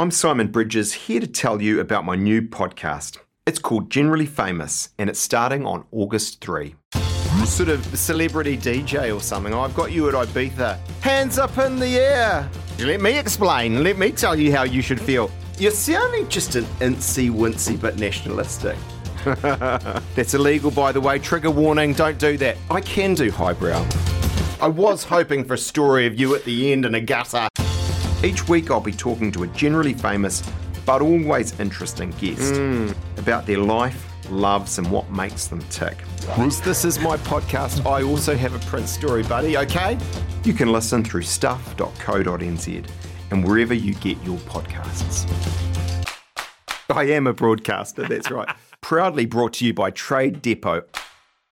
I'm Simon Bridges, here to tell you about my new podcast. It's called Generally Famous, and it's starting on August 3. Sort of celebrity DJ or something. I've got you at Ibiza. Hands up in the air. Let me explain. Let me tell you how you should feel. You're sounding just an incy wincy but nationalistic. That's illegal, by the way. Trigger warning, don't do that. I can do highbrow. I was hoping for a story of you at the end in a gutter. Each week, I'll be talking to a generally famous but always interesting guest hmm. about their life, loves, and what makes them tick. As this is my podcast, I also have a print story, buddy, okay? You can listen through stuff.co.nz and wherever you get your podcasts. I am a broadcaster, that's right. Proudly brought to you by Trade Depot.